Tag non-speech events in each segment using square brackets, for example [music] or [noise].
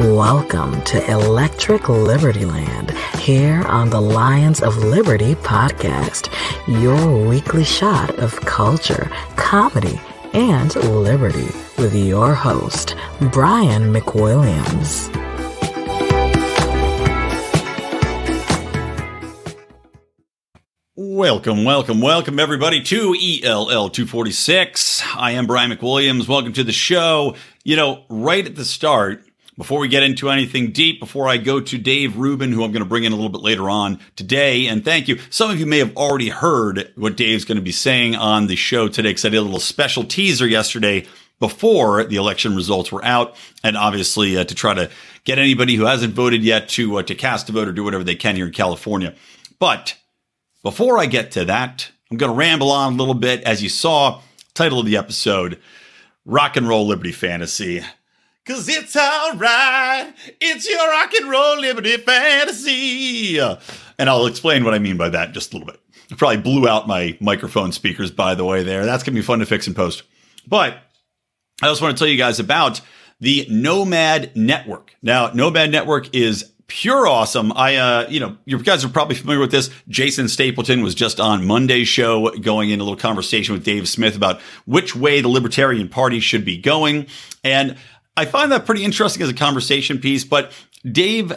Welcome to Electric Liberty Land here on the Lions of Liberty podcast, your weekly shot of culture, comedy, and liberty with your host, Brian McWilliams. Welcome, welcome, welcome everybody to ELL 246. I am Brian McWilliams. Welcome to the show. You know, right at the start, before we get into anything deep, before I go to Dave Rubin, who I'm going to bring in a little bit later on today, and thank you. Some of you may have already heard what Dave's going to be saying on the show today because I did a little special teaser yesterday before the election results were out, and obviously uh, to try to get anybody who hasn't voted yet to uh, to cast a vote or do whatever they can here in California. But before I get to that, I'm going to ramble on a little bit. As you saw, title of the episode, Rock and Roll Liberty Fantasy. Cause it's alright. It's your rock and roll liberty fantasy. And I'll explain what I mean by that in just a little bit. I probably blew out my microphone speakers, by the way, there. That's going to be fun to fix and post. But I also want to tell you guys about the Nomad Network. Now, Nomad Network is pure awesome. I, uh, you know, you guys are probably familiar with this. Jason Stapleton was just on Monday's show going in a little conversation with Dave Smith about which way the Libertarian Party should be going. And I find that pretty interesting as a conversation piece. But Dave,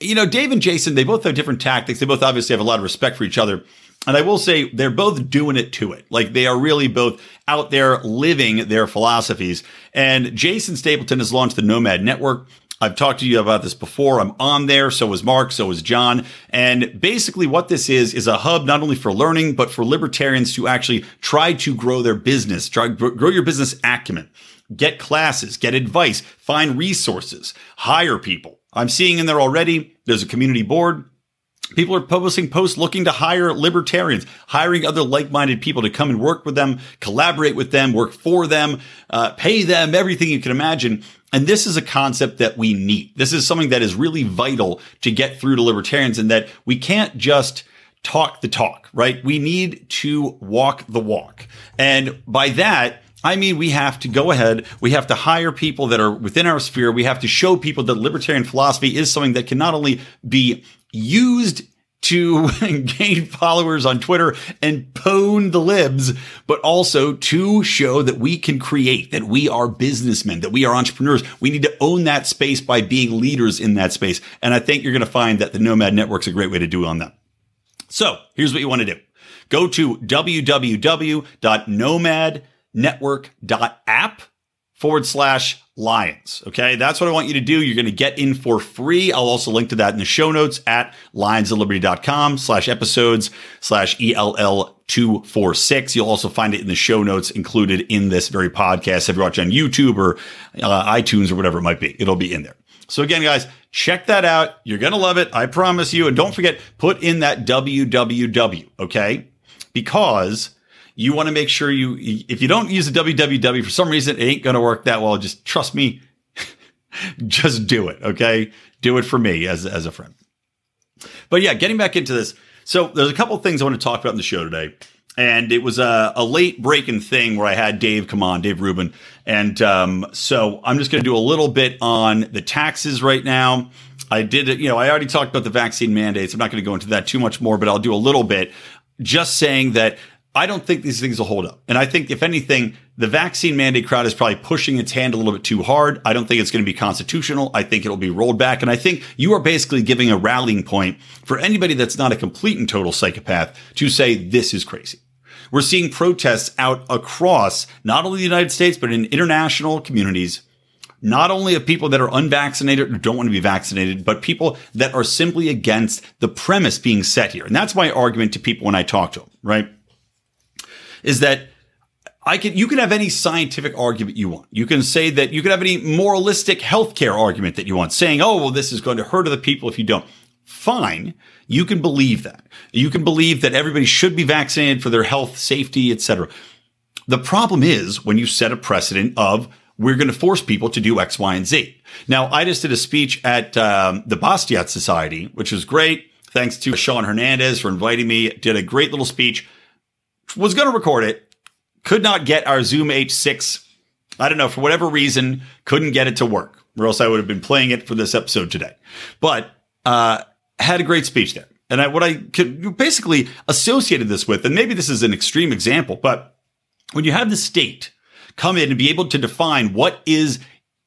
you know, Dave and Jason, they both have different tactics. They both obviously have a lot of respect for each other. And I will say they're both doing it to it. Like they are really both out there living their philosophies. And Jason Stapleton has launched the Nomad Network. I've talked to you about this before. I'm on there. So is Mark. So is John. And basically what this is, is a hub not only for learning, but for libertarians to actually try to grow their business, try grow your business acumen get classes, get advice, find resources, hire people. I'm seeing in there already. There's a community board. People are publishing posts looking to hire libertarians, hiring other like-minded people to come and work with them, collaborate with them, work for them, uh, pay them, everything you can imagine. And this is a concept that we need. This is something that is really vital to get through to libertarians and that we can't just talk the talk, right? We need to walk the walk. And by that, I mean, we have to go ahead. We have to hire people that are within our sphere. We have to show people that libertarian philosophy is something that can not only be used to [laughs] gain followers on Twitter and pwn the libs, but also to show that we can create, that we are businessmen, that we are entrepreneurs. We need to own that space by being leaders in that space. And I think you're going to find that the Nomad Network is a great way to do on that. So here's what you want to do. Go to www.nomad.com network.app forward slash lions. Okay. That's what I want you to do. You're going to get in for free. I'll also link to that in the show notes at lionsofliberty.com slash episodes slash ELL 246. You'll also find it in the show notes included in this very podcast. If you watch on YouTube or uh, iTunes or whatever it might be, it'll be in there. So again, guys, check that out. You're going to love it. I promise you. And don't forget, put in that www. Okay. Because you want to make sure you, if you don't use the www for some reason, it ain't going to work that well. Just trust me. [laughs] just do it. Okay. Do it for me as, as a friend. But yeah, getting back into this. So there's a couple of things I want to talk about in the show today. And it was a, a late breaking thing where I had Dave come on, Dave Rubin. And um, so I'm just going to do a little bit on the taxes right now. I did you know, I already talked about the vaccine mandates. I'm not going to go into that too much more, but I'll do a little bit just saying that I don't think these things will hold up. And I think, if anything, the vaccine mandate crowd is probably pushing its hand a little bit too hard. I don't think it's going to be constitutional. I think it'll be rolled back. And I think you are basically giving a rallying point for anybody that's not a complete and total psychopath to say this is crazy. We're seeing protests out across not only the United States, but in international communities, not only of people that are unvaccinated or don't want to be vaccinated, but people that are simply against the premise being set here. And that's my argument to people when I talk to them, right? Is that I can you can have any scientific argument you want. You can say that you can have any moralistic healthcare argument that you want, saying, "Oh, well, this is going to hurt other people if you don't." Fine, you can believe that. You can believe that everybody should be vaccinated for their health, safety, etc. The problem is when you set a precedent of we're going to force people to do X, Y, and Z. Now, I just did a speech at um, the Bastiat Society, which was great. Thanks to Sean Hernandez for inviting me. Did a great little speech was going to record it, could not get our Zoom H6. I don't know, for whatever reason, couldn't get it to work. or else I would have been playing it for this episode today. But uh, had a great speech there. And I, what I could basically associated this with, and maybe this is an extreme example, but when you have the state come in and be able to define what is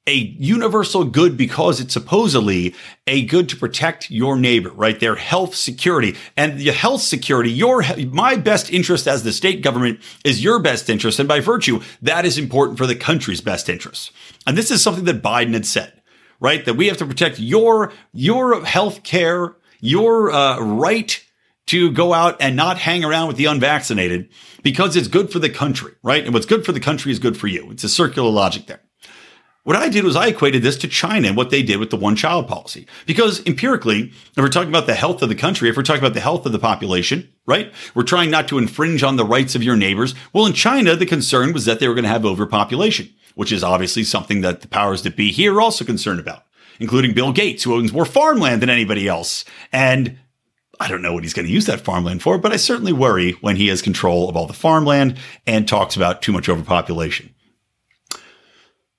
a universal good because it's supposedly a good to protect your neighbor, right? Their health security and the health security, your, my best interest as the state government is your best interest. And by virtue, that is important for the country's best interest. And this is something that Biden had said, right? That we have to protect your, your health care, your uh, right to go out and not hang around with the unvaccinated because it's good for the country, right? And what's good for the country is good for you. It's a circular logic there. What I did was I equated this to China and what they did with the one child policy. Because empirically, if we're talking about the health of the country, if we're talking about the health of the population, right? We're trying not to infringe on the rights of your neighbors. Well, in China, the concern was that they were going to have overpopulation, which is obviously something that the powers that be here are also concerned about, including Bill Gates, who owns more farmland than anybody else. And I don't know what he's going to use that farmland for, but I certainly worry when he has control of all the farmland and talks about too much overpopulation.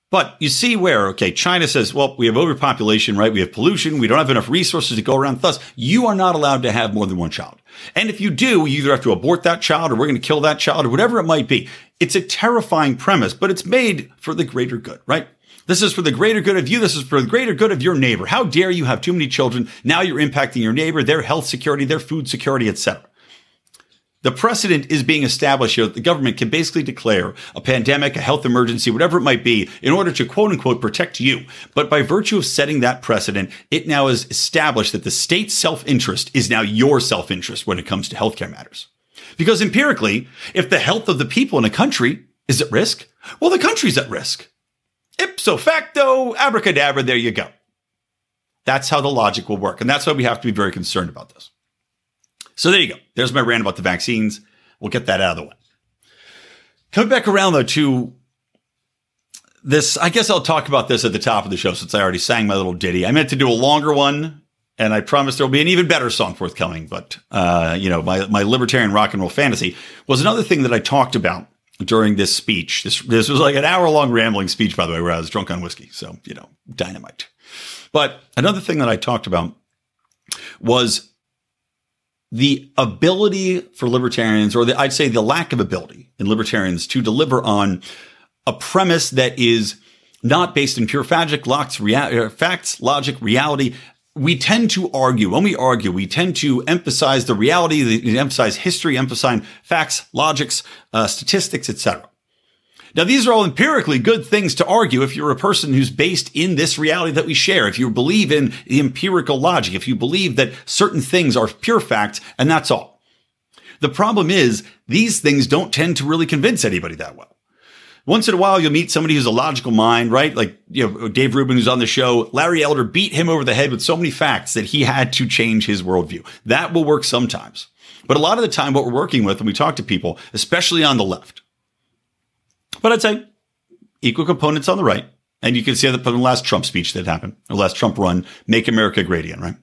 But you see where, okay, China says, well, we have overpopulation, right? We have pollution. We don't have enough resources to go around. Thus, you are not allowed to have more than one child. And if you do, you either have to abort that child or we're going to kill that child or whatever it might be. It's a terrifying premise, but it's made for the greater good, right? This is for the greater good of you. This is for the greater good of your neighbor. How dare you have too many children? Now you're impacting your neighbor, their health security, their food security, etc. The precedent is being established here that the government can basically declare a pandemic, a health emergency, whatever it might be, in order to quote unquote protect you. But by virtue of setting that precedent, it now is established that the state's self interest is now your self interest when it comes to healthcare matters. Because empirically, if the health of the people in a country is at risk, well, the country's at risk. Ipso facto, abracadabra, there you go. That's how the logic will work. And that's why we have to be very concerned about this. So there you go. There's my rant about the vaccines. We'll get that out of the way. Coming back around though to this, I guess I'll talk about this at the top of the show since I already sang my little ditty. I meant to do a longer one, and I promise there will be an even better song forthcoming. But uh, you know, my my libertarian rock and roll fantasy was another thing that I talked about during this speech. This this was like an hour long rambling speech, by the way, where I was drunk on whiskey. So you know, dynamite. But another thing that I talked about was the ability for libertarians, or the, I'd say the lack of ability in libertarians to deliver on a premise that is not based in pure fact, uh, facts, logic, reality. We tend to argue. When we argue, we tend to emphasize the reality, the, emphasize history, emphasize facts, logics, uh, statistics, etc. Now, these are all empirically good things to argue if you're a person who's based in this reality that we share. If you believe in the empirical logic, if you believe that certain things are pure fact, and that's all. The problem is these things don't tend to really convince anybody that well. Once in a while, you'll meet somebody who's a logical mind, right? Like, you know, Dave Rubin, who's on the show. Larry Elder beat him over the head with so many facts that he had to change his worldview. That will work sometimes. But a lot of the time, what we're working with when we talk to people, especially on the left, but I'd say equal components on the right. And you can see that from the last Trump speech that happened, the last Trump run, make America great again, right?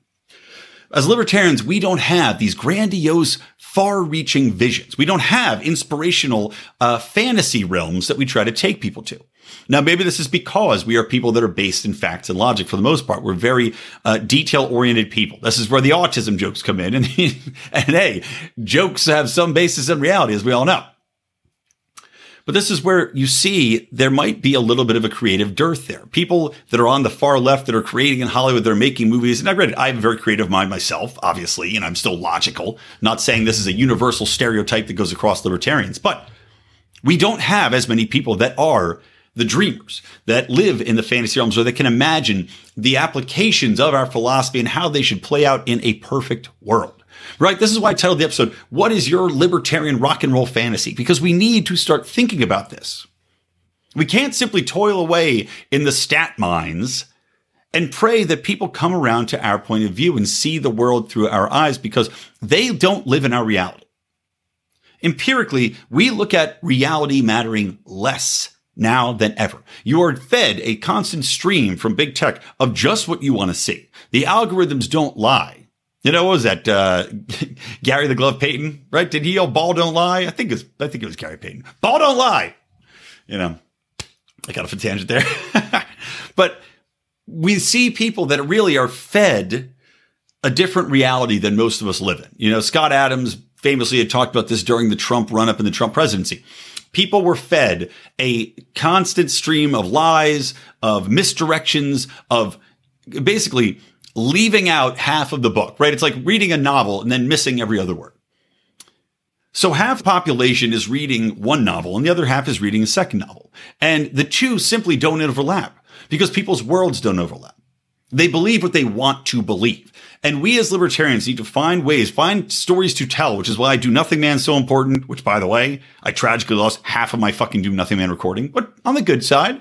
As libertarians, we don't have these grandiose, far reaching visions. We don't have inspirational uh, fantasy realms that we try to take people to. Now, maybe this is because we are people that are based in facts and logic for the most part. We're very uh, detail oriented people. This is where the autism jokes come in. And, [laughs] and hey, jokes have some basis in reality, as we all know. But this is where you see there might be a little bit of a creative dearth there. People that are on the far left that are creating in Hollywood, they're making movies. And I read it. I have a very creative mind myself, obviously, and I'm still logical. Not saying this is a universal stereotype that goes across libertarians, but we don't have as many people that are the dreamers that live in the fantasy realms or that can imagine the applications of our philosophy and how they should play out in a perfect world right? This is why I titled the episode, What is Your Libertarian Rock and Roll Fantasy? Because we need to start thinking about this. We can't simply toil away in the stat mines and pray that people come around to our point of view and see the world through our eyes because they don't live in our reality. Empirically, we look at reality mattering less now than ever. You are fed a constant stream from big tech of just what you want to see. The algorithms don't lie. You know, what was that? Uh, [laughs] Gary the Glove Payton, right? Did he yell "Ball don't lie"? I think it's. I think it was Gary Payton. Ball don't lie. You know, I got off a tangent there, [laughs] but we see people that really are fed a different reality than most of us live in. You know, Scott Adams famously had talked about this during the Trump run up in the Trump presidency. People were fed a constant stream of lies, of misdirections, of basically leaving out half of the book, right? It's like reading a novel and then missing every other word. So half population is reading one novel and the other half is reading a second novel. And the two simply don't overlap because people's worlds don't overlap. They believe what they want to believe. And we as libertarians need to find ways, find stories to tell, which is why I Do Nothing Man so important, which by the way, I tragically lost half of my fucking Do Nothing Man recording. But on the good side,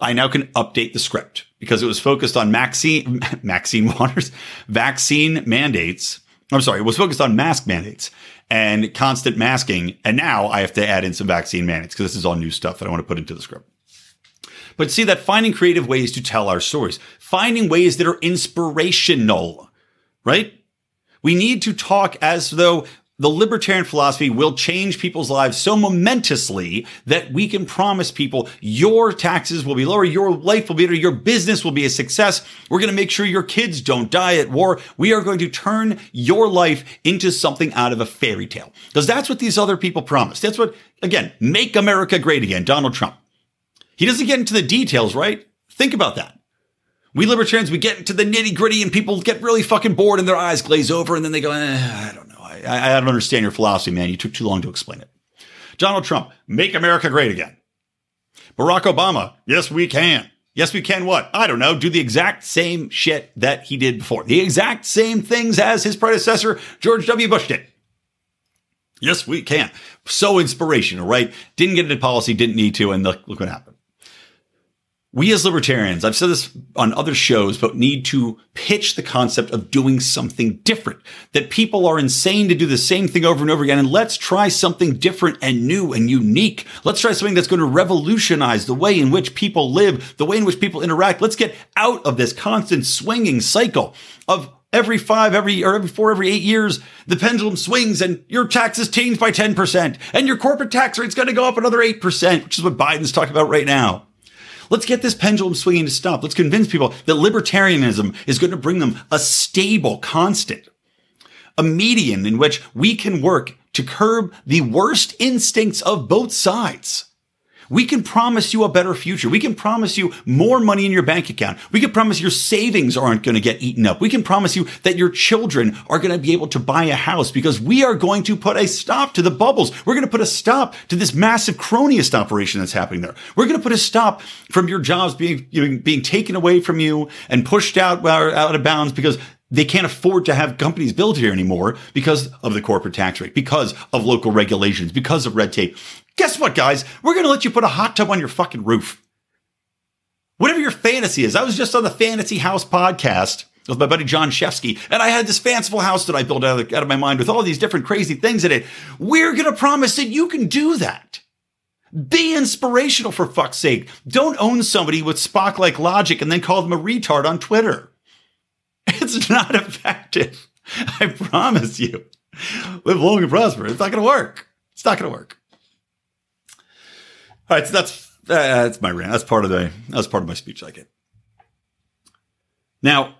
I now can update the script because it was focused on Maxine, [laughs] Maxine Waters, vaccine mandates. I'm sorry, it was focused on mask mandates and constant masking. And now I have to add in some vaccine mandates because this is all new stuff that I want to put into the script. But see that finding creative ways to tell our stories, finding ways that are inspirational, right? We need to talk as though the libertarian philosophy will change people's lives so momentously that we can promise people your taxes will be lower, your life will be better, your business will be a success. We're going to make sure your kids don't die at war. We are going to turn your life into something out of a fairy tale because that's what these other people promise. That's what, again, make America great again, Donald Trump. He doesn't get into the details, right? Think about that. We libertarians, we get into the nitty gritty and people get really fucking bored and their eyes glaze over and then they go, eh, I don't know. I, I don't understand your philosophy, man. You took too long to explain it. Donald Trump, make America great again. Barack Obama, yes, we can. Yes, we can what? I don't know. Do the exact same shit that he did before. The exact same things as his predecessor, George W. Bush did. Yes, we can. So inspirational, right? Didn't get into policy, didn't need to, and look, look what happened we as libertarians, I've said this on other shows, but need to pitch the concept of doing something different. That people are insane to do the same thing over and over again. And let's try something different and new and unique. Let's try something that's going to revolutionize the way in which people live, the way in which people interact. Let's get out of this constant swinging cycle of every five, every, or every four, every eight years, the pendulum swings and your taxes change by 10% and your corporate tax rate's going to go up another 8%, which is what Biden's talking about right now. Let's get this pendulum swinging to stop. Let's convince people that libertarianism is going to bring them a stable constant, a median in which we can work to curb the worst instincts of both sides. We can promise you a better future. We can promise you more money in your bank account. We can promise your savings aren't going to get eaten up. We can promise you that your children are going to be able to buy a house because we are going to put a stop to the bubbles. We're going to put a stop to this massive cronyist operation that's happening there. We're going to put a stop from your jobs being, you know, being taken away from you and pushed out, out of bounds because they can't afford to have companies built here anymore because of the corporate tax rate, because of local regulations, because of red tape. Guess what, guys? We're going to let you put a hot tub on your fucking roof. Whatever your fantasy is. I was just on the Fantasy House podcast with my buddy John Shefsky, and I had this fanciful house that I built out of, out of my mind with all these different crazy things in it. We're going to promise that you can do that. Be inspirational for fuck's sake. Don't own somebody with Spock like logic and then call them a retard on Twitter. [laughs] It's not effective. [laughs] I promise you. Live long and prosper. It's not going to work. It's not going to work. All right, so that's uh, that's my rant. That's part of the that's part of my speech I get. Now,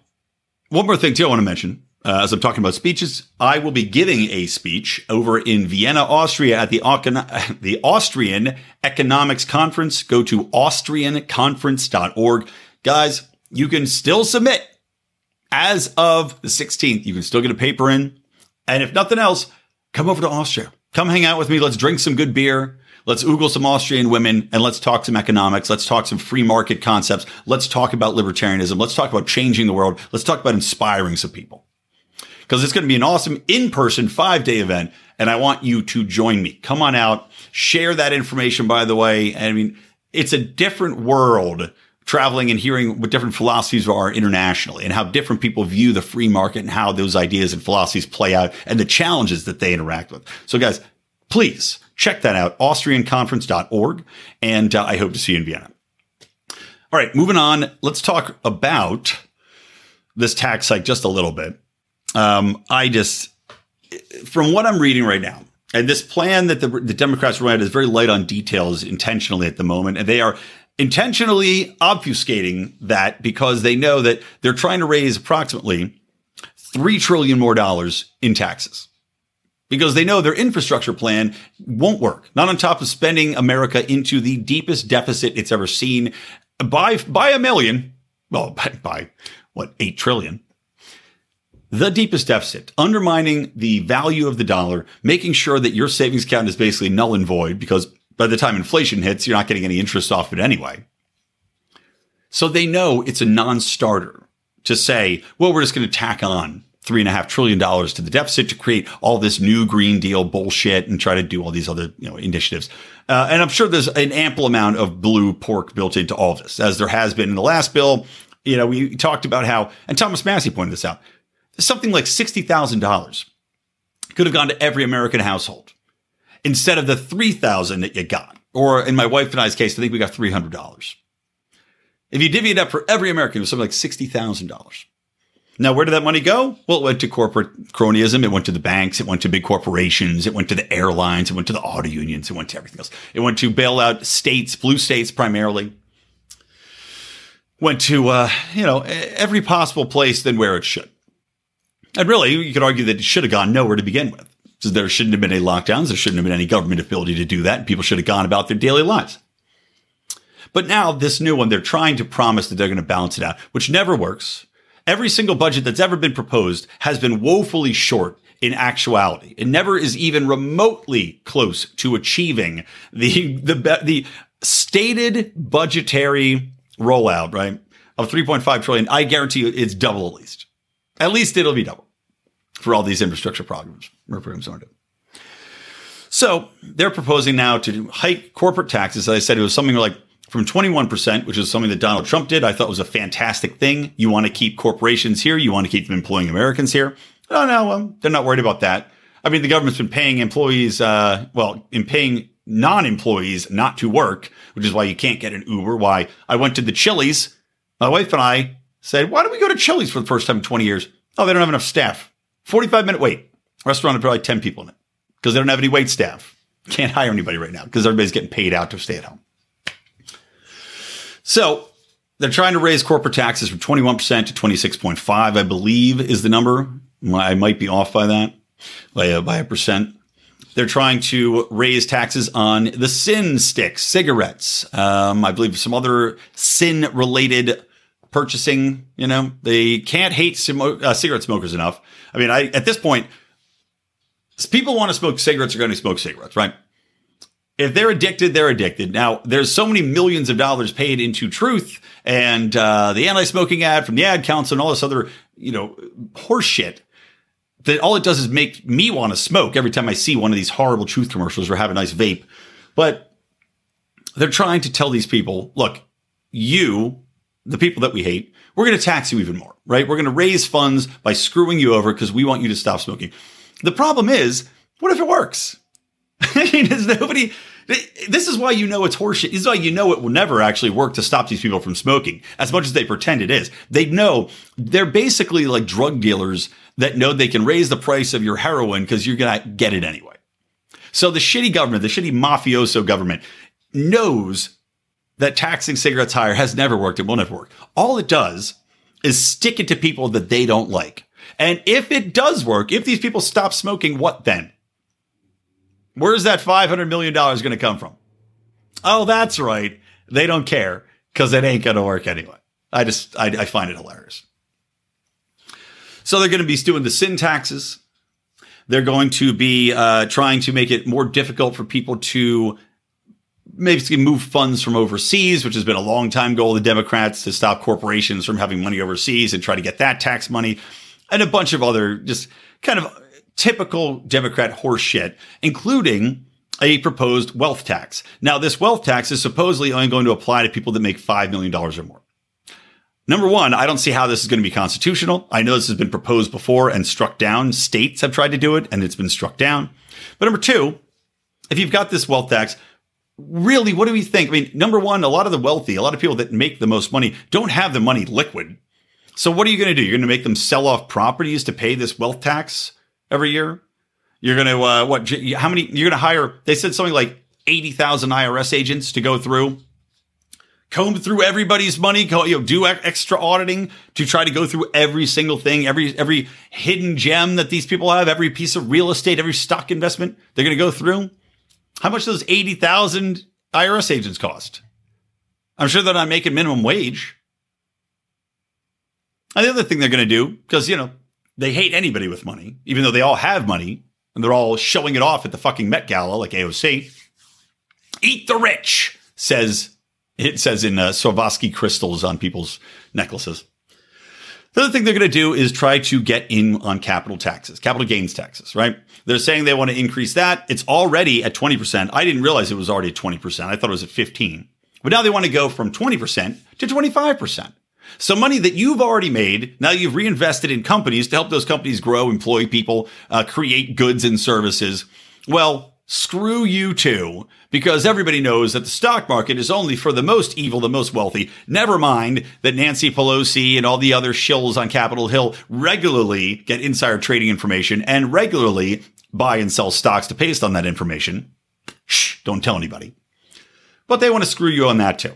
one more thing too I want to mention. Uh, as I'm talking about speeches, I will be giving a speech over in Vienna, Austria at the, [laughs] the Austrian Economics Conference. Go to austrianconference.org. Guys, you can still submit as of the 16th. You can still get a paper in. And if nothing else, come over to Austria. Come hang out with me. Let's drink some good beer. Let's oogle some Austrian women and let's talk some economics. Let's talk some free market concepts. Let's talk about libertarianism. Let's talk about changing the world. Let's talk about inspiring some people. Because it's going to be an awesome in person five day event. And I want you to join me. Come on out, share that information, by the way. I mean, it's a different world traveling and hearing what different philosophies are internationally and how different people view the free market and how those ideas and philosophies play out and the challenges that they interact with. So guys, please check that out, austrianconference.org. And uh, I hope to see you in Vienna. All right, moving on. Let's talk about this tax hike just a little bit. Um, I just, from what I'm reading right now, and this plan that the, the Democrats write is very light on details intentionally at the moment, and they are intentionally obfuscating that because they know that they're trying to raise approximately 3 trillion more dollars in taxes. Because they know their infrastructure plan won't work. Not on top of spending America into the deepest deficit it's ever seen by by a million. Well, [laughs] by, by what, 8 trillion the deepest deficit, undermining the value of the dollar, making sure that your savings account is basically null and void because by the time inflation hits, you're not getting any interest off it anyway. So they know it's a non starter to say, well, we're just going to tack on three and a half trillion dollars to the deficit to create all this new Green Deal bullshit and try to do all these other you know initiatives. Uh, and I'm sure there's an ample amount of blue pork built into all this, as there has been in the last bill. You know, we talked about how, and Thomas Massie pointed this out something like $60,000 could have gone to every American household instead of the 3000 that you got. Or in my wife and I's case, I think we got $300. If you divvy it up for every American, it was something like $60,000. Now, where did that money go? Well, it went to corporate cronyism. It went to the banks. It went to big corporations. It went to the airlines. It went to the auto unions. It went to everything else. It went to bail out states, blue states primarily. Went to, uh, you know, every possible place than where it should. And really, you could argue that it should have gone nowhere to begin with. So there shouldn't have been any lockdowns. There shouldn't have been any government ability to do that. People should have gone about their daily lives. But now this new one, they're trying to promise that they're going to balance it out, which never works. Every single budget that's ever been proposed has been woefully short in actuality. It never is even remotely close to achieving the, the, the stated budgetary rollout, right? Of 3.5 trillion. I guarantee you it's double at least. At least it'll be double for all these infrastructure programs. Programs aren't it. So they're proposing now to hike corporate taxes. As I said, it was something like from 21%, which is something that Donald Trump did. I thought was a fantastic thing. You want to keep corporations here. You want to keep them employing Americans here. Oh, no, they're not worried about that. I mean, the government's been paying employees, uh, well, in paying non-employees not to work, which is why you can't get an Uber. Why I went to the Chili's. My wife and I said, why don't we go to Chili's for the first time in 20 years? Oh, they don't have enough staff. 45 minute wait. Restaurant with probably 10 people in it because they don't have any wait staff. Can't hire anybody right now because everybody's getting paid out to stay at home. So they're trying to raise corporate taxes from 21% to 26.5, I believe is the number. I might be off by that by a, by a percent. They're trying to raise taxes on the sin sticks, cigarettes. Um, I believe some other sin related purchasing. You know, they can't hate simo- uh, cigarette smokers enough. I mean, I at this point, people want to smoke cigarettes are going to smoke cigarettes, right? If they're addicted, they're addicted. Now, there's so many millions of dollars paid into Truth and uh, the anti-smoking ad from the Ad Council and all this other, you know, horseshit that all it does is make me want to smoke every time I see one of these horrible Truth commercials or have a nice vape. But they're trying to tell these people, look, you the people that we hate, we're going to tax you even more, right? We're going to raise funds by screwing you over because we want you to stop smoking. The problem is, what if it works? [laughs] I mean, is nobody. This is why you know it's horseshit. This is why you know it will never actually work to stop these people from smoking, as much as they pretend it is. They know they're basically like drug dealers that know they can raise the price of your heroin because you're going to get it anyway. So the shitty government, the shitty mafioso government knows that taxing cigarettes higher has never worked. It will never work. All it does is stick it to people that they don't like. And if it does work, if these people stop smoking, what then? Where's that $500 million going to come from? Oh, that's right. They don't care because it ain't going to work anyway. I just, I, I, find it hilarious. So they're going to be doing the sin taxes. They're going to be uh, trying to make it more difficult for people to maybe move funds from overseas, which has been a long time goal of the Democrats to stop corporations from having money overseas and try to get that tax money, and a bunch of other just kind of typical Democrat horseshit, including a proposed wealth tax. Now, this wealth tax is supposedly only going to apply to people that make $5 million or more. Number one, I don't see how this is going to be constitutional. I know this has been proposed before and struck down. States have tried to do it and it's been struck down. But number two, if you've got this wealth tax, really, what do we think? I mean, number one, a lot of the wealthy, a lot of people that make the most money don't have the money liquid. So what are you going to do? You're going to make them sell off properties to pay this wealth tax every year? You're going to, uh, what, how many, you're going to hire, they said something like 80,000 IRS agents to go through, comb through everybody's money, go, you know, do extra auditing to try to go through every single thing, every every hidden gem that these people have, every piece of real estate, every stock investment they're going to go through. How much does 80,000 IRS agents cost? I'm sure they're not making minimum wage. And the other thing they're going to do, because, you know, they hate anybody with money, even though they all have money and they're all showing it off at the fucking Met Gala like AOC. Eat the rich, says it says in uh, Swarovski crystals on people's necklaces. The other thing they're going to do is try to get in on capital taxes, capital gains taxes, right? They're saying they want to increase that. It's already at 20%. I didn't realize it was already at 20%. I thought it was at 15. But now they want to go from 20% to 25%. So money that you've already made, now you've reinvested in companies to help those companies grow, employ people, uh, create goods and services. Well, screw you too, because everybody knows that the stock market is only for the most evil, the most wealthy. Never mind that Nancy Pelosi and all the other shills on Capitol Hill regularly get insider trading information and regularly buy and sell stocks to paste on that information. Shh, don't tell anybody. But they want to screw you on that too.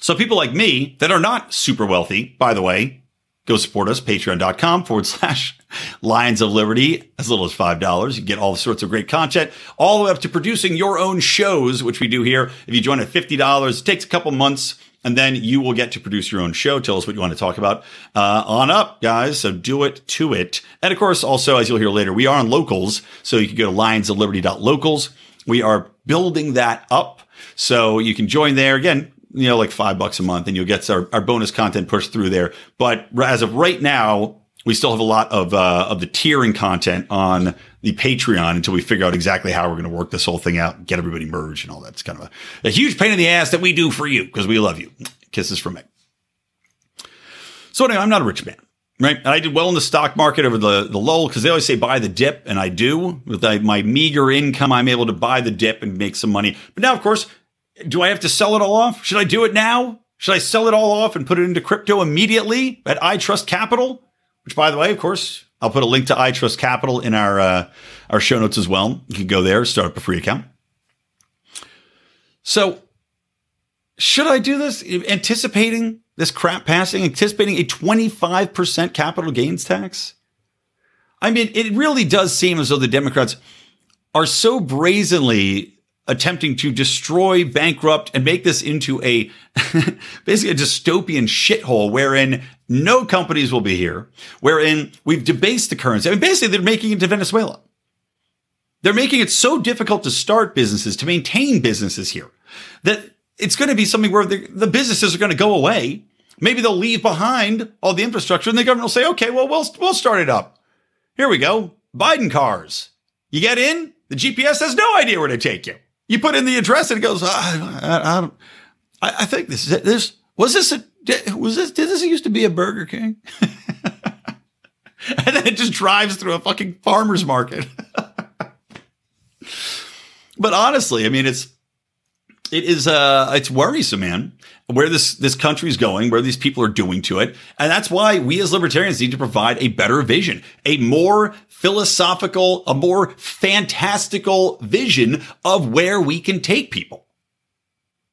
So people like me that are not super wealthy, by the way, go support us, patreon.com forward slash Lions of Liberty, as little as $5. You get all sorts of great content, all the way up to producing your own shows, which we do here. If you join at $50, it takes a couple months and then you will get to produce your own show. Tell us what you want to talk about. Uh, on up, guys. So do it to it. And of course, also, as you'll hear later, we are on locals. So you can go to lions of lionsofliberty.locals. We are building that up. So you can join there. Again, you know, like five bucks a month and you'll get our, our bonus content pushed through there. But as of right now, we still have a lot of, uh, of the tiering content on the Patreon until we figure out exactly how we're going to work this whole thing out get everybody merged and all that. It's kind of a, a huge pain in the ass that we do for you because we love you. Kisses from me. So anyway, I'm not a rich man right? And I did well in the stock market over the, the lull because they always say buy the dip, and I do. With my meager income, I'm able to buy the dip and make some money. But now, of course, do I have to sell it all off? Should I do it now? Should I sell it all off and put it into crypto immediately at iTrust Capital? Which, by the way, of course, I'll put a link to iTrust Capital in our uh, our show notes as well. You can go there, start up a free account. So, should I do this? Anticipating this crap passing, anticipating a 25% capital gains tax? I mean, it really does seem as though the Democrats are so brazenly attempting to destroy, bankrupt, and make this into a [laughs] basically a dystopian shithole wherein no companies will be here, wherein we've debased the currency. I mean, basically, they're making it to Venezuela. They're making it so difficult to start businesses, to maintain businesses here, that it's going to be something where the, the businesses are going to go away. Maybe they'll leave behind all the infrastructure, and the government will say, "Okay, well, we'll we'll start it up. Here we go, Biden cars. You get in, the GPS has no idea where to take you." You put in the address and it goes, ah, I, I, I, I think this is it. this was this a was this did this used to be a Burger King? [laughs] and then it just drives through a fucking farmer's market. [laughs] but honestly, I mean it's it is uh it's worrisome, man, where this this country's going, where these people are doing to it. And that's why we as libertarians need to provide a better vision, a more philosophical, a more fantastical vision of where we can take people.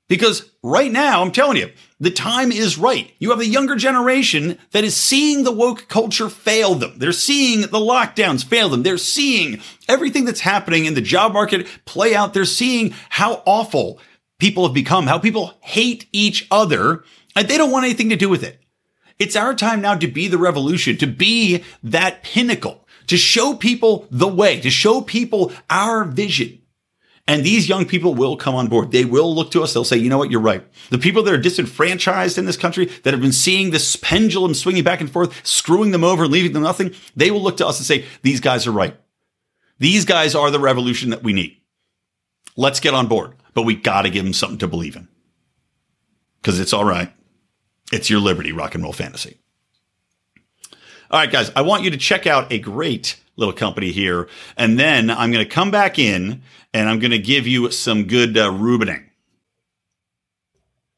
Because right now, I'm telling you, the time is right. You have a younger generation that is seeing the woke culture fail them. They're seeing the lockdowns fail them. They're seeing everything that's happening in the job market play out. They're seeing how awful people have become, how people hate each other, and they don't want anything to do with it. It's our time now to be the revolution, to be that pinnacle, to show people the way, to show people our vision. And these young people will come on board. They will look to us. They'll say, you know what? You're right. The people that are disenfranchised in this country that have been seeing this pendulum swinging back and forth, screwing them over, leaving them nothing, they will look to us and say, these guys are right. These guys are the revolution that we need. Let's get on board but we got to give them something to believe in because it's all right. It's your liberty, rock and roll fantasy. All right, guys, I want you to check out a great little company here. And then I'm going to come back in and I'm going to give you some good uh, rubining.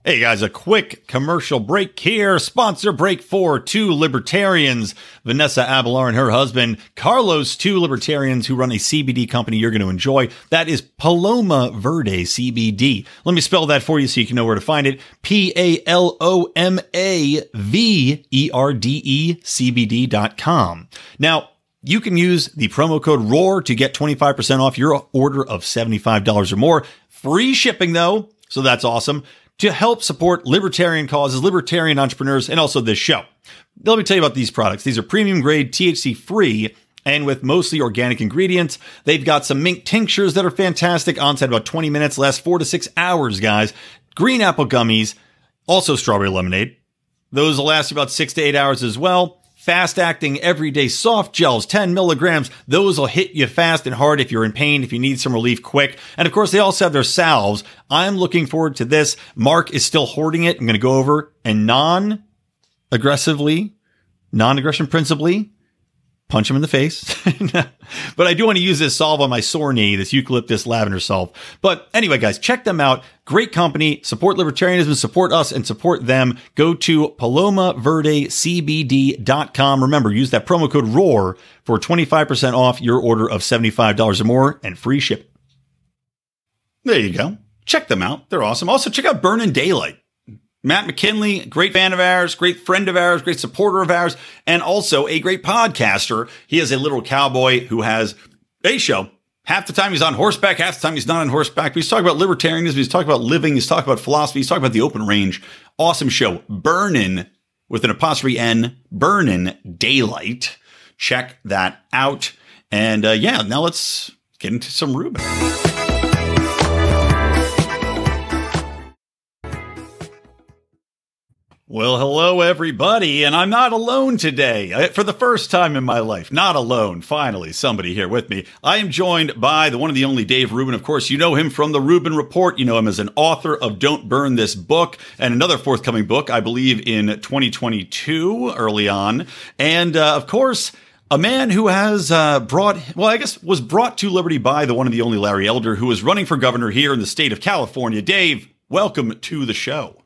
Hey guys, a quick commercial break here. Sponsor break for two libertarians, Vanessa Abelar and her husband, Carlos, two libertarians who run a CBD company you're going to enjoy. That is Paloma Verde CBD. Let me spell that for you so you can know where to find it. P A L O M A V E R D E CBD.com. Now, you can use the promo code ROAR to get 25% off your order of $75 or more. Free shipping though, so that's awesome to help support libertarian causes, libertarian entrepreneurs, and also this show. Let me tell you about these products. These are premium grade, THC free, and with mostly organic ingredients. They've got some mink tinctures that are fantastic. Onset about 20 minutes, last four to six hours, guys. Green apple gummies, also strawberry lemonade. Those will last about six to eight hours as well fast acting everyday soft gels, 10 milligrams. Those will hit you fast and hard if you're in pain, if you need some relief quick. And of course, they also have their salves. I'm looking forward to this. Mark is still hoarding it. I'm going to go over and non aggressively, non aggression principally punch him in the face. [laughs] but I do want to use this salve on my sore knee, this eucalyptus lavender salve. But anyway, guys, check them out. Great company. Support libertarianism, support us, and support them. Go to palomaverdecbd.com. Remember, use that promo code ROAR for 25% off your order of $75 or more and free shipping. There you go. Check them out. They're awesome. Also, check out Burning Daylight. Matt McKinley, great fan of ours, great friend of ours, great supporter of ours, and also a great podcaster. He is a little cowboy who has a show. Half the time he's on horseback, half the time he's not on horseback. But he's talking about libertarianism, he's talking about living, he's talking about philosophy, he's talking about the open range. Awesome show. Burnin' with an apostrophe N, Burnin' Daylight. Check that out. And uh, yeah, now let's get into some Rubin. Well, hello, everybody, and I'm not alone today. For the first time in my life, not alone. Finally, somebody here with me. I am joined by the one and the only Dave Rubin. Of course, you know him from the Rubin Report. You know him as an author of Don't Burn This Book and another forthcoming book, I believe, in 2022, early on. And uh, of course, a man who has uh, brought, well, I guess was brought to Liberty by the one and the only Larry Elder, who is running for governor here in the state of California. Dave, welcome to the show.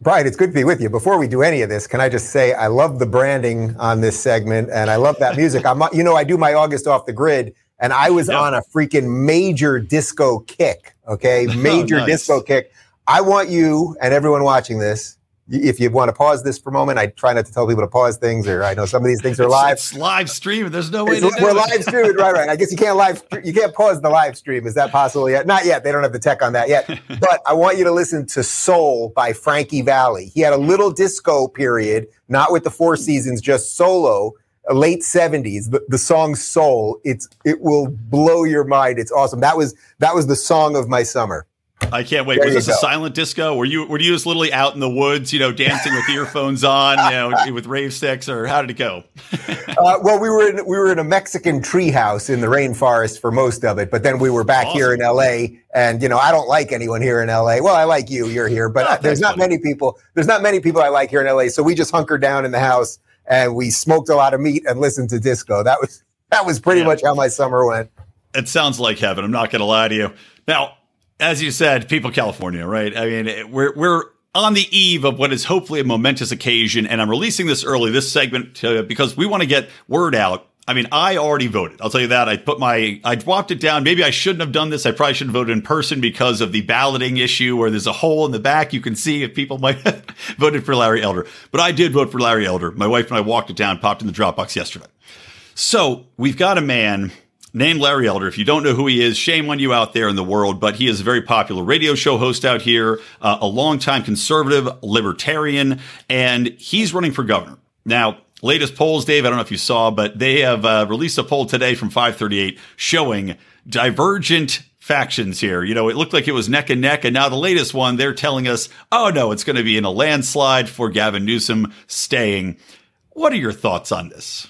Brian, it's good to be with you. Before we do any of this, can I just say I love the branding on this segment and I love that music. I'm, you know, I do my August off the grid, and I was on a freaking major disco kick. Okay, [laughs] oh, major oh, nice. disco kick. I want you and everyone watching this if you want to pause this for a moment, I try not to tell people to pause things, or I know some of these things are live. It's, live streaming. There's no way. To We're live streaming, right? Right. I guess you can't live. You can't pause the live stream. Is that possible yet? Not yet. They don't have the tech on that yet. [laughs] but I want you to listen to "Soul" by Frankie Valli. He had a little disco period, not with the Four Seasons, just solo. Uh, late 70s the, the song soul it's it will blow your mind it's awesome that was that was the song of my summer I can't wait. There was this go. a silent disco? Were you were you just literally out in the woods, you know, dancing with earphones on, you know, [laughs] with rave sticks, or how did it go? [laughs] uh, well, we were in we were in a Mexican treehouse in the rainforest for most of it, but then we were back awesome. here in L.A. And you know, I don't like anyone here in L.A. Well, I like you. You're here, but oh, there's not funny. many people. There's not many people I like here in L.A. So we just hunkered down in the house and we smoked a lot of meat and listened to disco. That was that was pretty yeah. much how my summer went. It sounds like heaven. I'm not going to lie to you. Now, as you said, people California, right? I mean, we're we're on the eve of what is hopefully a momentous occasion, and I'm releasing this early, this segment, to, because we want to get word out. I mean, I already voted. I'll tell you that. I put my, I dropped it down. Maybe I shouldn't have done this. I probably should have voted in person because of the balloting issue where there's a hole in the back. You can see if people [laughs] might have voted for Larry Elder. But I did vote for Larry Elder. My wife and I walked it down, popped in the Dropbox yesterday. So we've got a man named Larry Elder. If you don't know who he is, shame on you out there in the world, but he is a very popular radio show host out here, uh, a longtime conservative libertarian, and he's running for governor. Now, latest polls, Dave, I don't know if you saw, but they have uh, released a poll today from 538 showing divergent factions here. You know, it looked like it was neck and neck, and now the latest one, they're telling us, oh no, it's going to be in a landslide for Gavin Newsom staying. What are your thoughts on this?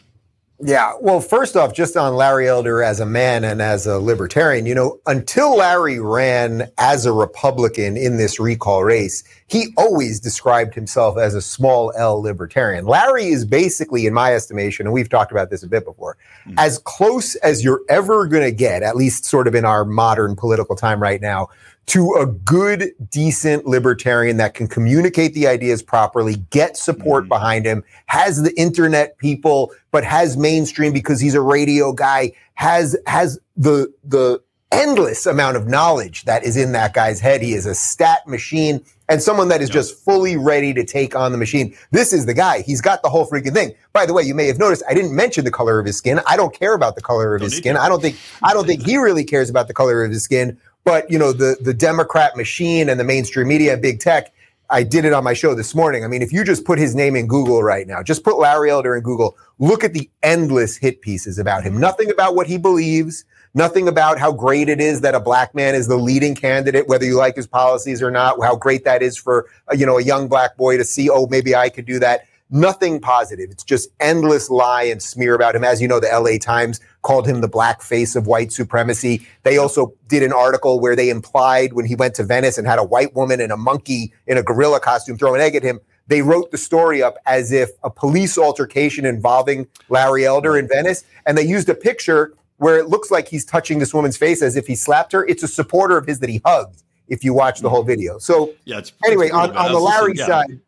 Yeah. Well, first off, just on Larry Elder as a man and as a libertarian, you know, until Larry ran as a Republican in this recall race, he always described himself as a small L libertarian. Larry is basically, in my estimation, and we've talked about this a bit before, mm-hmm. as close as you're ever going to get, at least sort of in our modern political time right now, to a good, decent libertarian that can communicate the ideas properly, get support mm-hmm. behind him, has the internet people, but has mainstream because he's a radio guy, has has the the endless amount of knowledge that is in that guy's head. He is a stat machine and someone that is just fully ready to take on the machine. This is the guy. He's got the whole freaking thing. By the way, you may have noticed I didn't mention the color of his skin. I don't care about the color of don't his skin. To. I don't think I don't think [laughs] he really cares about the color of his skin. But you know, the the Democrat machine and the mainstream media, and big tech. I did it on my show this morning. I mean, if you just put his name in Google right now, just put Larry Elder in Google, look at the endless hit pieces about him. Nothing about what he believes, nothing about how great it is that a black man is the leading candidate, whether you like his policies or not, how great that is for, you know, a young black boy to see, oh, maybe I could do that nothing positive. It's just endless lie and smear about him. As you know, the LA Times called him the black face of white supremacy. They also did an article where they implied when he went to Venice and had a white woman and a monkey in a gorilla costume throw an egg at him. They wrote the story up as if a police altercation involving Larry Elder in Venice. And they used a picture where it looks like he's touching this woman's face as if he slapped her. It's a supporter of his that he hugged if you watch the whole video. So yeah, it's, anyway, it's on, on the Larry side,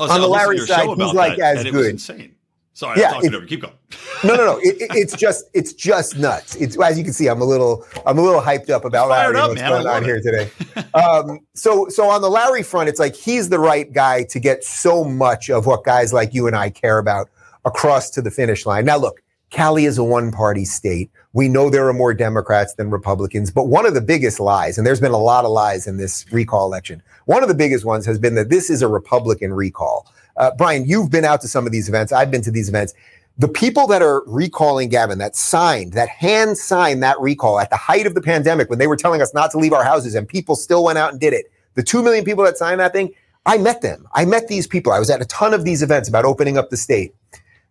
Oh, on the Larry side, he's like that, as good. insane. Sorry, yeah, I'm talking over. Keep going. [laughs] no, no, no. It, it, it's just, it's just nuts. It's as you can see, I'm a little, I'm a little hyped up about Larry up, what's man. going on it. here today. [laughs] um, so, so on the Larry front, it's like he's the right guy to get so much of what guys like you and I care about across to the finish line. Now, look, Cali is a one-party state. We know there are more Democrats than Republicans, but one of the biggest lies, and there's been a lot of lies in this recall election. One of the biggest ones has been that this is a Republican recall. Uh, Brian, you've been out to some of these events. I've been to these events. The people that are recalling Gavin, that signed, that hand signed that recall at the height of the pandemic when they were telling us not to leave our houses and people still went out and did it. The 2 million people that signed that thing, I met them. I met these people. I was at a ton of these events about opening up the state.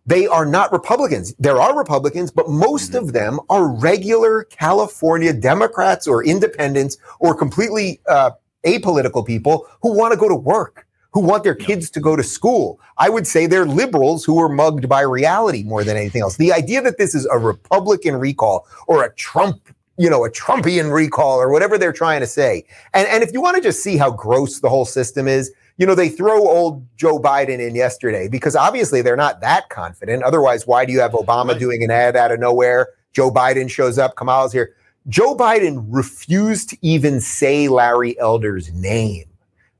They are not Republicans. There are Republicans, but most mm-hmm. of them are regular California Democrats or independents or completely uh, apolitical people who want to go to work who want their kids to go to school. I would say they're liberals who are mugged by reality more than anything else. The idea that this is a Republican recall or a Trump, you know, a Trumpian recall or whatever they're trying to say. And, and if you want to just see how gross the whole system is, you know, they throw old Joe Biden in yesterday because obviously they're not that confident. Otherwise, why do you have Obama doing an ad out of nowhere? Joe Biden shows up, Kamala's here. Joe Biden refused to even say Larry Elder's name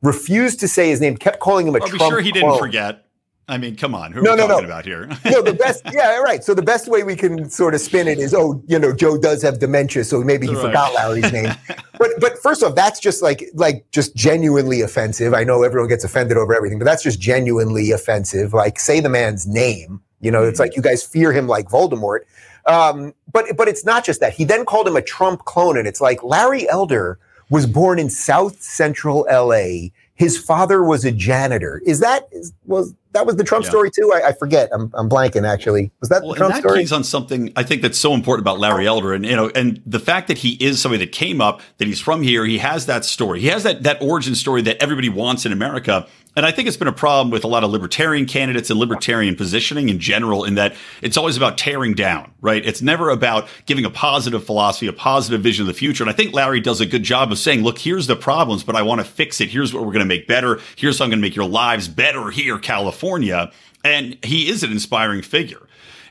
refused to say his name, kept calling him a Are Trump. Are sure he didn't forget? I mean, come on. Who no, are we no, talking no. about here? no, the [laughs] best. Yeah, right. So the best way we can sort of spin it is, oh, you know, Joe does have dementia, so maybe he right. forgot Larry's name. but but first off, that's just like like just genuinely offensive. I know everyone gets offended over everything, but that's just genuinely offensive. Like, say the man's name. You know, mm-hmm. it's like you guys fear him like Voldemort. Um, but but it's not just that. He then called him a Trump clone, and it's like Larry Elder was born in South Central LA his father was a janitor. Is that is, was that was the Trump yeah. story too? I, I, forget. I'm, I'm blanking actually. Was that well, the Trump that story? keys on something I think that's so important about Larry Elder, and you know, and the fact that he is somebody that came up, that he's from here, he has that story, he has that that origin story that everybody wants in America. And I think it's been a problem with a lot of libertarian candidates and libertarian positioning in general, in that it's always about tearing down, right? It's never about giving a positive philosophy, a positive vision of the future. And I think Larry does a good job of saying, look, here's the problems, but I want to fix it. Here's what we're going to make better. Here's how I'm going to make your lives better here, California. And he is an inspiring figure.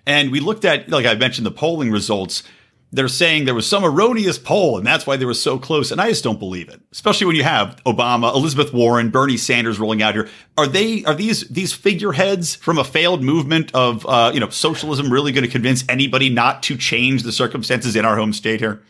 And we looked at, like I mentioned, the polling results they're saying there was some erroneous poll and that's why they were so close. And I just don't believe it, especially when you have Obama, Elizabeth Warren, Bernie Sanders rolling out here. Are they, are these, these figureheads from a failed movement of, uh, you know, socialism really going to convince anybody not to change the circumstances in our home state here?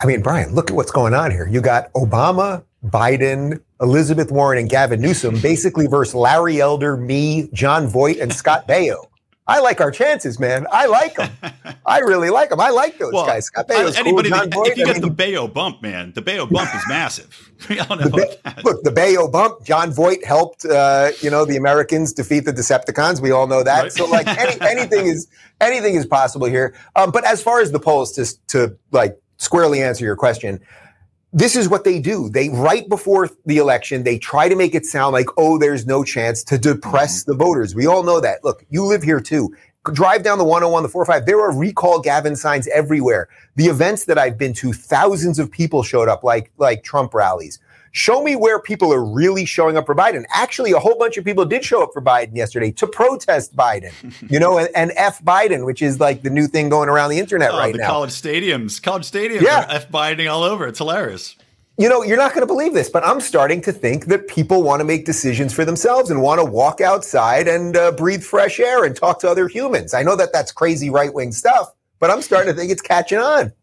I mean, Brian, look at what's going on here. You got Obama, Biden, Elizabeth Warren, and Gavin Newsom basically versus Larry Elder, me, Jon Voight, and Scott Baio. I like our chances, man. I like them. [laughs] I really like them. I like those well, guys. Scott Baio's anybody, cool. Boyd, if you I get mean, the Baio bump, man, the Baio bump is massive. [laughs] We all know the ba- look, the Baio bump. Jon Voight helped, uh, you know, the Americans defeat the Decepticons. We all know that. Right. So, like, any, [laughs] anything is anything is possible here. Um, but as far as the polls, just to like squarely answer your question, this is what they do. They right before the election, they try to make it sound like, oh, there's no chance to depress mm-hmm. the voters. We all know that. Look, you live here too. drive down the 101, the 45, there are recall Gavin signs everywhere. The events that I've been to, thousands of people showed up, like like Trump rallies. Show me where people are really showing up for Biden. Actually, a whole bunch of people did show up for Biden yesterday to protest Biden, [laughs] you know, and, and F Biden, which is like the new thing going around the internet oh, right the now. College stadiums, college stadiums, Yeah. F Biden all over. It's hilarious. you know, you're not going to believe this, but I'm starting to think that people want to make decisions for themselves and want to walk outside and uh, breathe fresh air and talk to other humans. I know that that's crazy right wing stuff, but I'm starting to think it's catching on.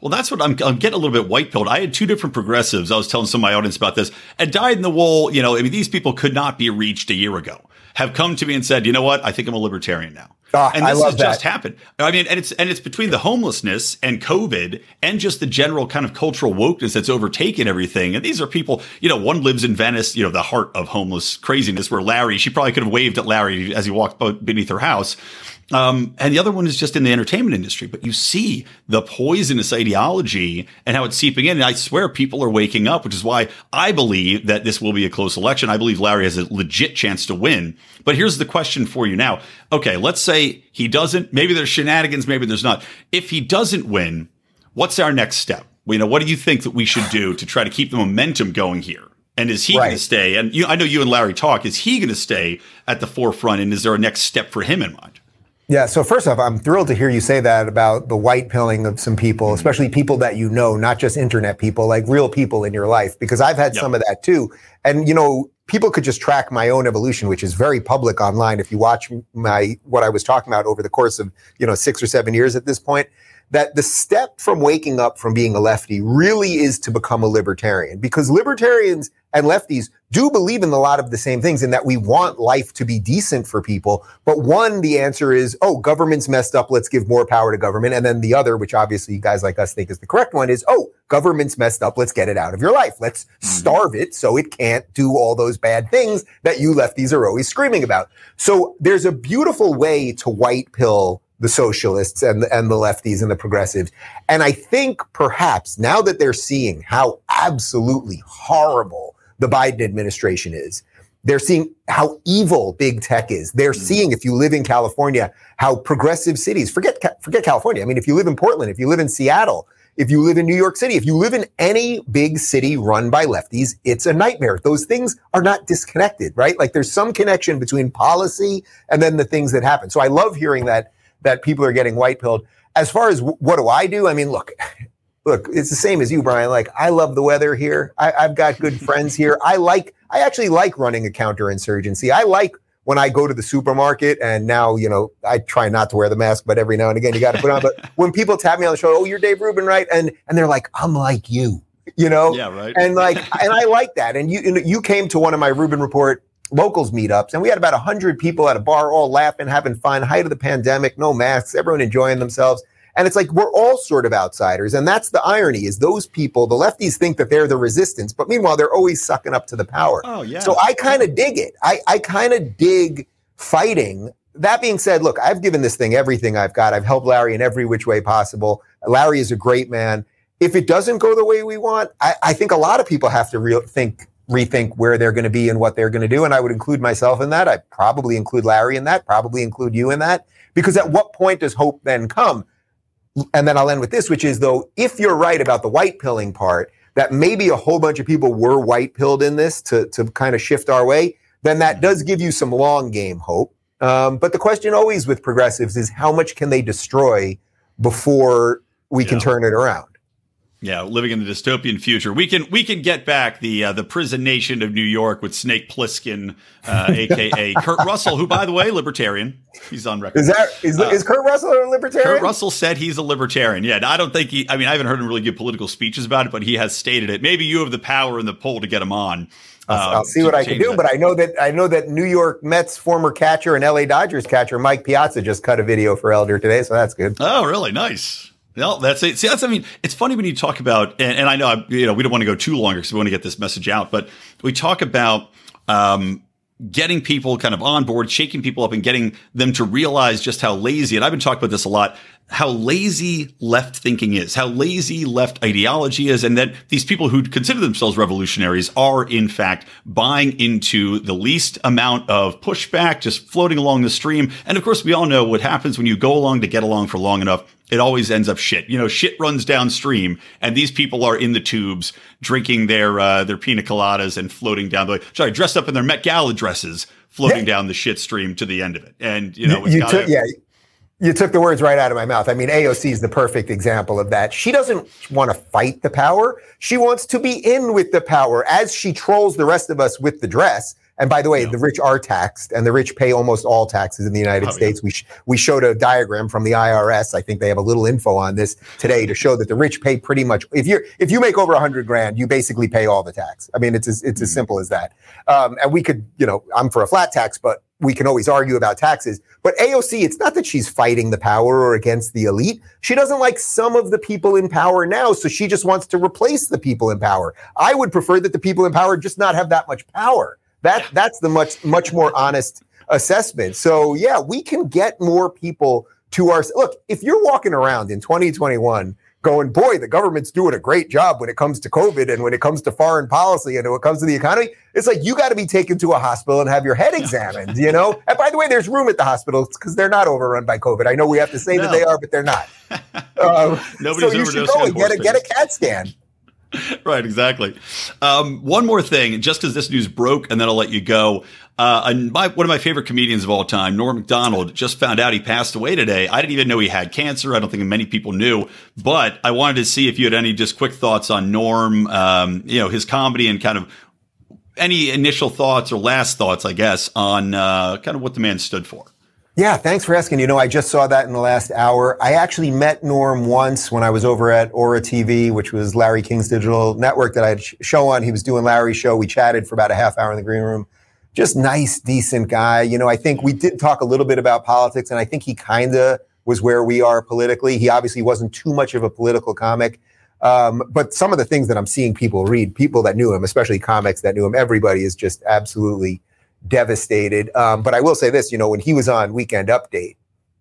Well, that's what I'm, I'm getting a little bit white pilled. I had two different progressives. I was telling some of my audience about this and dyed in the wool. You know, I mean, these people could not be reached a year ago. Have come to me and said, you know what? I think I'm a libertarian now. Ah, and I this love has just happened. I mean, and it's and it's between the homelessness and COVID and just the general kind of cultural wokeness that's overtaken everything. And these are people, you know, one lives in Venice, you know, the heart of homeless craziness, where Larry, she probably could have waved at Larry as he walked beneath her house. Um, and the other one is just in the entertainment industry. But you see the poisonous ideology and how it's seeping in. And I swear people are waking up, which is why I believe that this will be a close election. I believe Larry has a legit chance to win. But here's the question for you now. Okay, let's say he doesn't. Maybe there's shenanigans, maybe there's not. If he doesn't win, what's our next step? You know, what do you think that we should do to try to keep the momentum going here? And is he going to stay? And you, I know you and Larry talk. Is he going to stay at the forefront? And is there a next step for him in mind? Yeah. So first off, I'm thrilled to hear you say that about the white pilling of some people, mm-hmm. especially people that you know, not just internet people, like real people in your life, because I've had Yep. some of that too. And you know, people could just track my own evolution, which is very public online. If you watch my what I was talking about over the course of you know six or seven years at this point, that the step from waking up from being a lefty really is to become a libertarian because libertarians and lefties do believe in a lot of the same things in that we want life to be decent for people. But one, the answer is, oh, government's messed up. Let's give more power to government. And then the other, which obviously you guys like us think is the correct one, is, oh, government's messed up. Let's get it out of your life. Let's mm-hmm. starve it so it can't do all those bad things that you lefties are always screaming about. So there's a beautiful way to white pill the socialists and the, and the lefties and the progressives. And I think perhaps now that they're seeing how absolutely horrible the Biden administration is, they're seeing how evil big tech is. They're mm. seeing if you live in California, how progressive cities, forget, forget California. I mean, if you live in Portland, if you live in Seattle, if you live in New York City, if you live in any big city run by lefties, it's a nightmare. Those things are not disconnected, right? Like there's some connection between policy and then the things that happen. So I love hearing that that people are getting white pilled. As far as w- what do I do? I mean, look, [laughs] look, it's the same as you, Brian. Like I love the weather here. I, I've got good friends [laughs] here. I like, I actually like running a counterinsurgency. I like when I go to the supermarket and now, you know, I try not to wear the mask, but every now and again you got to put on. But when people tap me on the shoulder, oh, you're Dave Rubin, right? And and they're like, I'm like you, you know? Yeah, right. And like, and I like that. And you, and you came to one of my Rubin Report locals meetups, and we had about hundred people at a bar, all laughing, having fun. Height of the pandemic, no masks, everyone enjoying themselves. And it's like we're all sort of outsiders, and that's the irony: is those people, the lefties, think that they're the resistance, but meanwhile they're always sucking up to the power. Oh, yeah. So I kind of dig it. I, I kind of dig fighting. That being said, look, I've given this thing everything I've got. I've helped Larry in every which way possible. Larry is a great man. If it doesn't go the way we want, I, I think a lot of people have to re- think, rethink where they're going to be and what they're going to do. And I would include myself in that. I probably include Larry in that, probably include you in that. Because at what point does hope then come? And then I'll end with this, which is though, if you're right about the white pilling part, that maybe a whole bunch of people were white pilled in this to, to kind of shift our way, then that does give you some long game hope. Um, but the question always with progressives is how much can they destroy before we can turn it around? Yeah, living in the dystopian future, we can we can get back the uh, the prison nation of New York with Snake Plissken, uh, [laughs] aka Kurt Russell, who, by the way, libertarian. He's on record. Is that is, Uh, is Kurt Russell a libertarian? Kurt Russell said he's a libertarian. Yeah, I don't think he. I mean, I haven't heard him really give political speeches about it, but he has stated it. Maybe you have the power in the poll to get him on. I'll, uh, I'll see what I can do, that. but I know that I know that New York Mets former catcher and LA Dodgers catcher Mike Piazza just cut a video for Elder today, so that's good. Oh, really? Nice. No, that's it. See, that's, I mean, it's funny when you talk about, and, and I know, I- you know, we don't want to go too long because we want to get this message out, but we talk about, um, getting people kind of on board, shaking people up and getting them to realize just how lazy, and I've been talking about this a lot, how lazy left thinking is, how lazy left ideology is, and that these people who consider themselves revolutionaries are, in fact, buying into the least amount of pushback, just floating along the stream. And of course, we all know what happens when you go along to get along for long enough. It always ends up shit. You know, shit runs downstream, and these people are in the tubes drinking their uh, their pina coladas and floating down the. Sorry, dressed up in their Met Gala dresses, floating yeah. down the shit stream to the end of it. And you know, you, you took, yeah, you took the words right out of my mouth. I mean, AOC is the perfect example of that. She doesn't want to fight the power. She wants to be in with the power as she trolls the rest of us with the dress. And by the way, the rich are taxed, and the rich pay almost all taxes in the United oh, States. Yeah. We sh- we showed a diagram from the IRS. I think they have a little info on this today to show that the rich pay pretty much. If you if you make over a hundred grand, you basically pay all the tax. I mean, it's as, it's mm-hmm. as simple as that. Um, and we could, you know, I'm for a flat tax, but we can always argue about taxes. But AOC, it's not that she's fighting the power or against the elite. She doesn't like some of the people in power now, so she just wants to replace the people in power. I would prefer that the people in power just not have that much power. That that's the much much more honest assessment. So yeah, we can get more people to our look. If you're walking around in 2021 going, boy, the government's doing a great job when it comes to COVID and when it comes to foreign policy and when it comes to the economy. It's like you got to be taken to a hospital and have your head examined, you know? And by the way, there's room at the hospitals because they're not overrun by COVID. I know we have to say no. that they are, but they're not. Um, [laughs] Nobody's so you should go and get a, get a CAT scan. [laughs] right, exactly. Um, one more thing, just because this news broke, and then I'll let you go. Uh, my, one of my favorite comedians of all time, Norm Macdonald, just found out he passed away today. I didn't even know he had cancer. I don't think many people knew, but I wanted to see if you had any just quick thoughts on Norm, um, you know, his comedy and kind of any initial thoughts or last thoughts, I guess, on uh, kind of what the man stood for. Yeah, thanks for asking. You know, I just saw that in the last hour. I actually met Norm once when I was over at Ora TV, which was Larry King's digital network that I had show on. He was doing Larry's show. We chatted for about a half hour in the green room. Just nice, decent guy. You know, I think we did talk a little bit about politics, and I think he kind of was where we are politically. He obviously wasn't too much of a political comic. Um, but some of the things that I'm seeing people read, people that knew him, especially comics that knew him, everybody is just absolutely devastated. Um, but I will say this, you know, when he was on Weekend Update,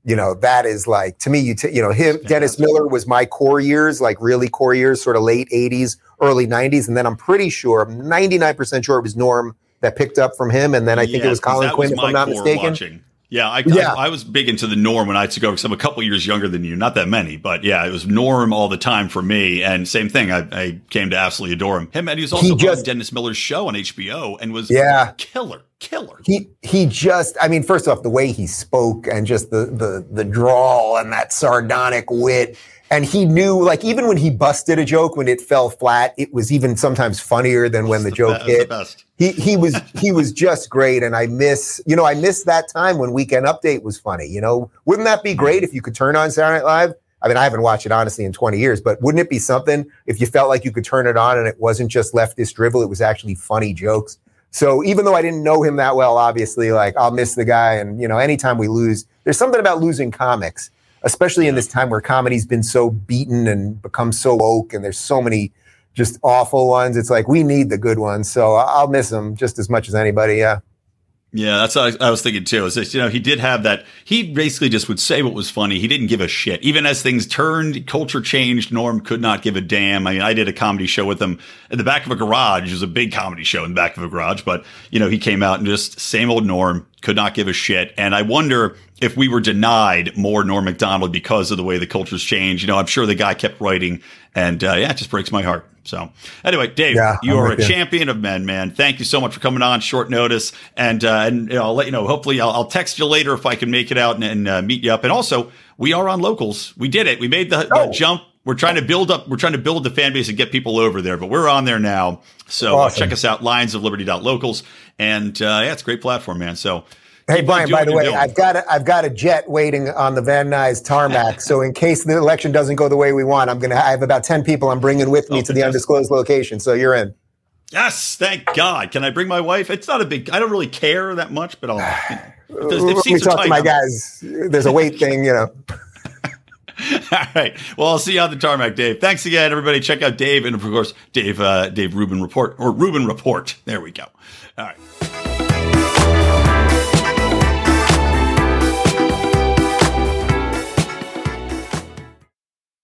you know, that is like to me, you t- you know, him, Dennis Miller was my core years, like really core years, sort of late '80s, early '90s, and then I'm pretty sure, 99% sure it was Norm that picked up from him, and then I think it was Colin Quinn, was if I'm not mistaken. Watching. Yeah, I, yeah. I, I, was big into the Norm when I used to go because I'm a couple years younger than you. Not that many, but yeah, it was Norm all the time for me. And same thing, I, I came to absolutely adore him. Him and he was also he just, on Dennis Miller's show on HBO and was yeah killer, killer. He he just, I mean, first off, the way he spoke and just the the the drawl and that sardonic wit. And he knew like even when he busted a joke when it fell flat it was even sometimes funnier than when the, the joke hit. the he he was he was just great. And i miss you know i miss that time when weekend update was funny you know? Wouldn't that be mm. great if you could turn on saturday night live? I mean i haven't watched it honestly in 20 years but wouldn't it be something if you felt like you could turn it on and it wasn't just leftist drivel it was actually funny jokes so even though i didn't know him that well obviously like i'll miss the guy and you know anytime we lose there's something about losing comics especially in this time where comedy's been so beaten and become so woke and there's so many just awful ones. It's like we need the good ones. So I'll miss them just as much as anybody. Yeah. Yeah, that's what I, was thinking too. Is just, you know, he did have that. He basically just would say what was funny. He didn't give a shit. Even as things turned, culture changed. Norm could not give a damn. I mean, I did a comedy show with him in the back of a garage. It was a big comedy show in the back of a garage. But you know, he came out and just same old Norm could not give a shit. And I wonder if we were denied more Norm Macdonald because of the way the culture's changed. You know, I'm sure the guy kept writing, and uh, yeah, it just breaks my heart. So anyway, Dave, yeah, you I'm are a you. champion of men, man. Thank you so much for coming on short notice. And uh, and you know, I'll let you know. Hopefully, I'll, I'll, text you later if I can make it out and, and uh, meet you up. And also, we are on locals. We did it. We made the, oh. the, jump. We're trying to build up. We're trying to build the fan base and get people over there. But we're on there now. So uh, awesome. check us out, Lions of Liberty Locals. And uh, yeah, it's a great platform, man. So Hey Brian, by the way, I've got a, I've got a jet waiting on the Van Nuys tarmac. so in case the election doesn't go the way we want, I'm gonna I have about ten people I'm bringing with me oh, to the undisclosed location. So you're in. Yes, thank God. Can I bring my wife? It's not a big. I don't really care that much, but I'll. You know, [sighs] Let me talk to my guys. There's a weight thing, you know. [laughs] All right. Well, I'll see you on the tarmac, Dave. Thanks again, everybody. Check out Dave and of course Dave uh, Dave Rubin report or Rubin report. There we go. All right.